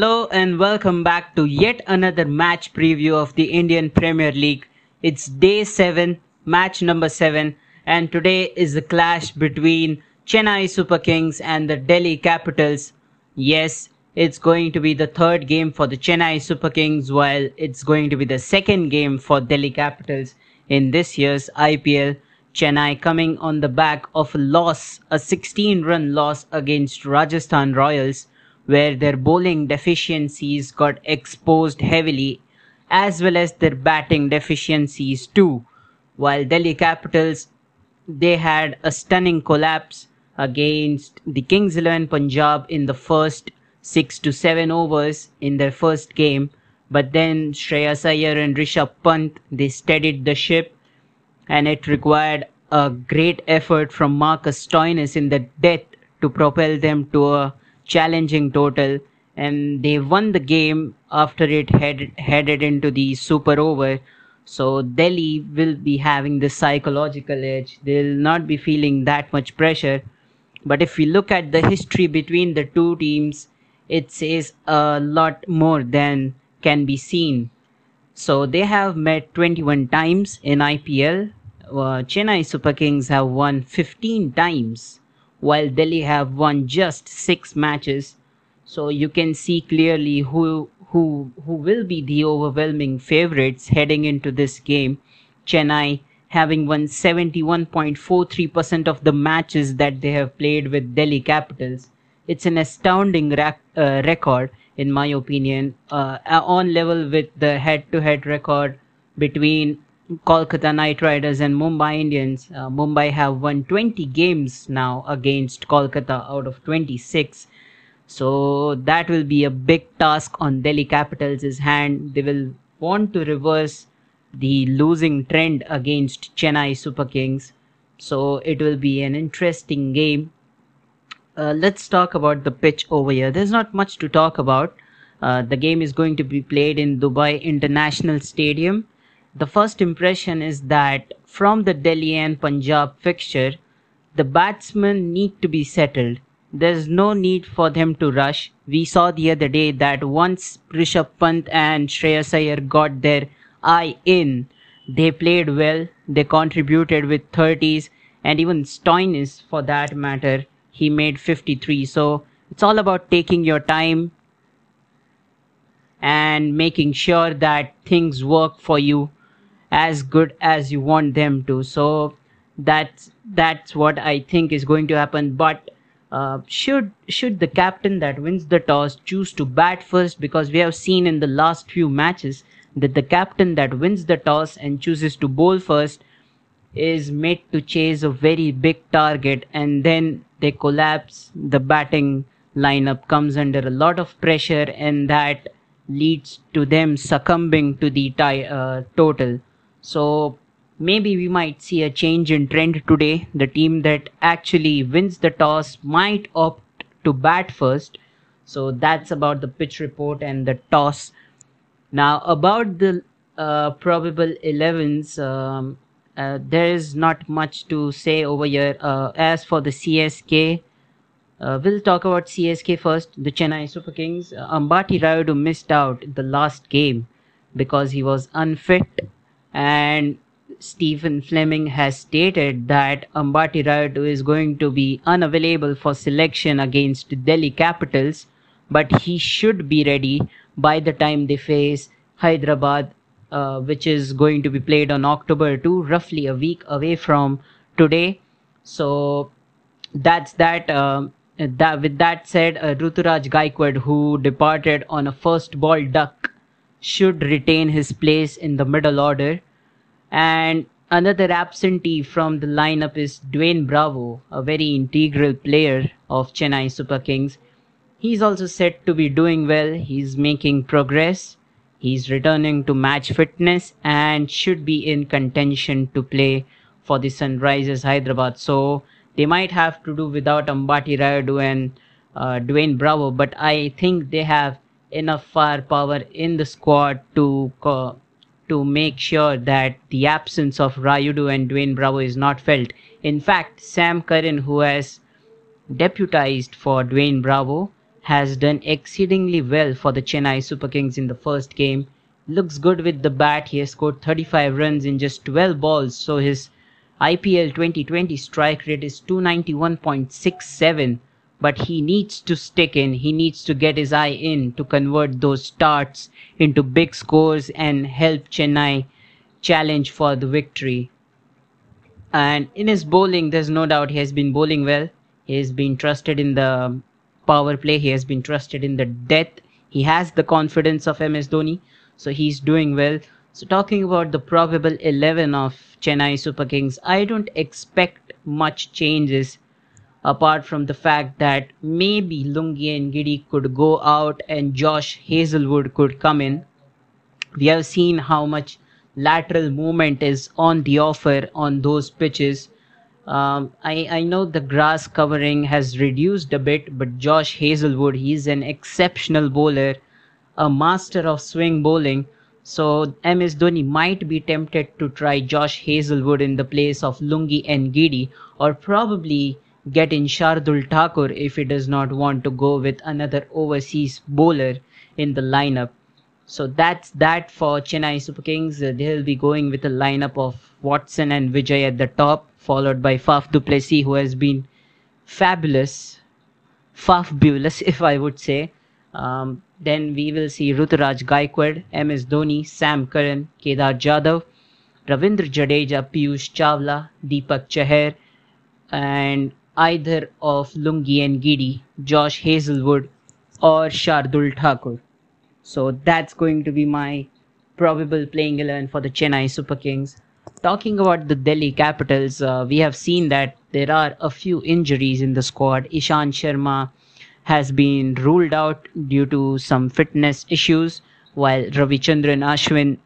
Hello and welcome back to yet another match preview of the Indian Premier League. It's day 7, match number 7, and today is the clash between Chennai Super Kings and the Delhi Capitals. Yes, it's going to be the third game for the Chennai Super Kings, while it's going to be the second game for Delhi Capitals in this year's IPL. Chennai coming on the back of a loss, a 16 run loss against Rajasthan Royals where their bowling deficiencies got exposed heavily, as well as their batting deficiencies too. While Delhi Capitals, they had a stunning collapse against the Kings 11 Punjab in the first 6 to 7 overs in their first game. But then Shreyas Iyer and Rishabh Pant, they steadied the ship and it required a great effort from Marcus Stoinis in the death to propel them to a challenging total and they won the game after it headed, headed into the super over. So Delhi will be having the psychological edge. They'll not be feeling that much pressure. But if we look at the history between the two teams, it says a lot more than can be seen. So they have met 21 times in IPL. Uh, Chennai Super Kings have won 15 times while Delhi have won just six matches. So you can see clearly who who who will be the overwhelming favorites heading into this game. Chennai having won 71.43% of the matches that they have played with Delhi Capitals. It's an astounding rac- uh, record, in my opinion, uh, on level with the head-to-head record between Kolkata Knight Riders and Mumbai Indians. Uh, Mumbai have won 20 games now against Kolkata out of 26. So that will be a big task on Delhi Capitals' hand. They will want to reverse the losing trend against Chennai Super Kings. So it will be an interesting game. Uh, let's talk about the pitch over here. There's not much to talk about. Uh, the game is going to be played in Dubai International Stadium the first impression is that from the Delhi and Punjab fixture, the batsmen need to be settled. There's no need for them to rush. We saw the other day that once Rishabh Pant and Shreyas Iyer got their eye in, they played well, they contributed with 30s, and even Stoinis, for that matter, he made 53. So it's all about taking your time and making sure that things work for you as good as you want them to. So that's that's what i think is going to happen. But uh, should should the captain that wins the toss choose to bat first because we have seen in the last few matches that the captain that wins the toss and chooses to bowl first is made to chase a very big target and then they collapse. The batting lineup comes under a lot of pressure and that leads to them succumbing to the tie, uh, total so maybe we might see a change in trend today. The team that actually wins the toss might opt to bat first. So that's about the pitch report and the toss. Now about the uh, probable 11s, um, uh, there is not much to say over here. Uh, as for the CSK, uh, we'll talk about CSK first. The Chennai Super Kings. Uh, Ambati Rayudu missed out the last game because he was unfit and Stephen Fleming has stated that Ambati Rayudu is going to be unavailable for selection against Delhi Capitals, but he should be ready by the time they face Hyderabad, uh, which is going to be played on October 2, roughly a week away from today. So that's that. Uh, that with that said, uh, Ruturaj Gaikwad, who departed on a first ball duck should retain his place in the middle order. And another absentee from the lineup is Dwayne Bravo, a very integral player of Chennai Super Kings. He's also said to be doing well. He's making progress. He's returning to match fitness and should be in contention to play for the Sunrisers Hyderabad. So they might have to do without Ambati Rayudu and uh, Dwayne Bravo, but I think they have enough firepower in the squad to uh, to make sure that the absence of Rayudu and Dwayne Bravo is not felt. In fact, Sam Curran, who has deputized for Dwayne Bravo, has done exceedingly well for the Chennai Super Kings in the first game. Looks good with the bat. He has scored 35 runs in just 12 balls, so his IPL 2020 strike rate is 291.67. But he needs to stick in, he needs to get his eye in to convert those starts into big scores and help Chennai challenge for the victory. And in his bowling, there's no doubt he has been bowling well. He has been trusted in the power play. He has been trusted in the death. He has the confidence of MS Dhoni, so he's doing well. So talking about the probable 11 of Chennai Super Kings, I don't expect much changes apart from the fact that maybe Lungi and Ngidi could go out and Josh Hazlewood could come in. We have seen how much lateral movement is on the offer on those pitches um, I, I know the grass covering has reduced a bit, but Josh Hazlewood, he's an exceptional bowler, a master of swing bowling. So MS Dhoni might be tempted to try Josh Hazlewood in the place of Lungi and Ngidi, or probably get in Shardul Thakur if he does not want to go with another overseas bowler in the lineup. So that's that for Chennai Super Kings. Uh, they'll be going with a lineup of Watson and Vijay at the top followed by Faf du Plessis, who has been fabulous, fabulous, if I would say. Um, then we will see Ruturaj Gaikwad, MS Dhoni, Sam Curran, Kedar Jadhav, Ravindra Jadeja, Piyush Chawla, Deepak Chahar, and either of Lungi and Ngidi, Josh Hazlewood, or Shardul Thakur. So that's going to be my probable playing 11 for the Chennai Super Kings talking about the Delhi Capitals, uh, we have seen that there are a few injuries in the squad. Ishant Sharma has been ruled out due to some fitness issues, while Ravichandran Ashwin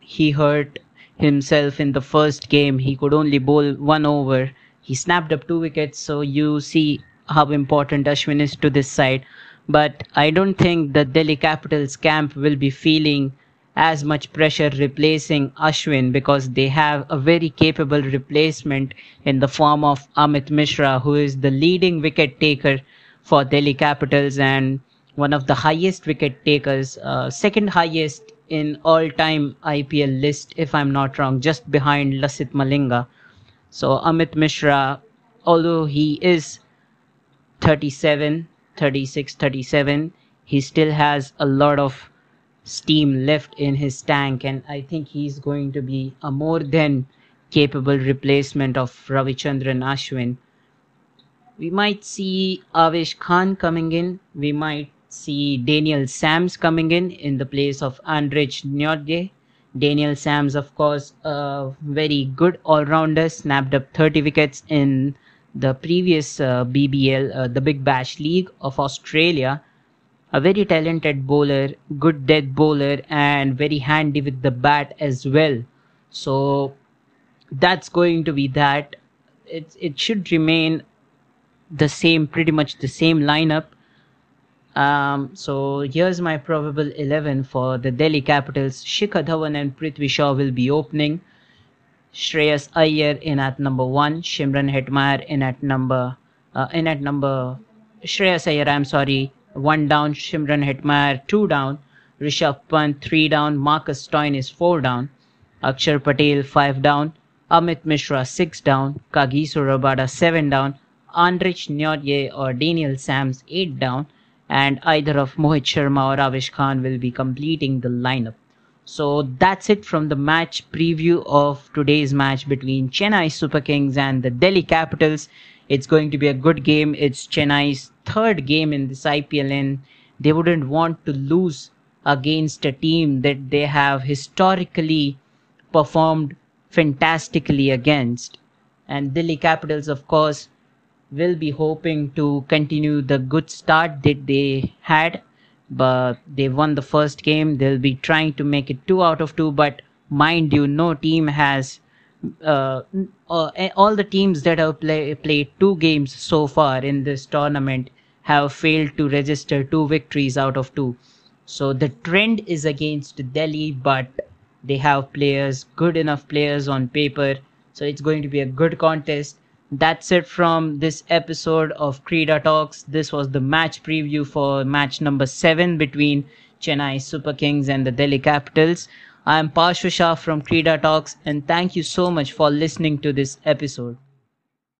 he hurt himself in the first game. He could only bowl one over. He snapped up two wickets, so you see how important Ashwin is to this side. But I don't think the Delhi Capitals camp will be feeling as much pressure replacing Ashwin because they have a very capable replacement in the form of Amit Mishra, who is the leading wicket taker for Delhi Capitals and one of the highest wicket takers, uh, second highest in all time IPL list, if I'm not wrong, just behind Lasith Malinga. So Amit Mishra, although he is 37, 36, 37, he still has a lot of steam left in his tank, and I think he's going to be a more than capable replacement of Ravichandran Ashwin. We might see Avesh Khan coming in. We might see Daniel Sams coming in in the place of Anrich Nortje. Daniel Sams, of course, a very good all-rounder, snapped up 30 wickets in the previous uh, BBL, uh, the Big Bash League of Australia a very talented bowler, good death bowler, and very handy with the bat as well. So that's going to be that. It it should remain the same, pretty much the same lineup. Um, so here's my probable 11 for the Delhi Capitals. Shikhar Dhawan and Prithvi Shaw will be opening. Shreyas Iyer in at number one. Shimron Hetmyer in at number uh, in at number Shreyas Iyer. I'm sorry one down, Shimron Hetmyer two down, Rishabh Pant three down, Marcus Stoinis four down, Akshar Patel five down, Amit Mishra six down, Kagiso Rabada seven down, Anrich Nortje or Daniel Sams eight down, and either of Mohit Sharma or Avesh Khan will be completing the lineup. So that's it from the match preview of today's match between Chennai Super Kings and the Delhi Capitals. It's going to be a good game. It's Chennai's third game in this IPL and they wouldn't want to lose against a team that they have historically performed fantastically against. And Delhi Capitals, of course, will be hoping to continue the good start that they had, but they won the first game. They'll be trying to make it two out of two, but mind you, no team has uh, uh, all the teams that have play, played two games so far in this tournament have failed to register two victories out of two. So the trend is against Delhi, but they have players, good enough players on paper. So it's going to be a good contest. That's it from this episode of Krida Talks. This was the match preview for match number 7 between Chennai Super Kings and the Delhi Capitals. I am Parshu Shah from Krida Talks and thank you so much for listening to this episode.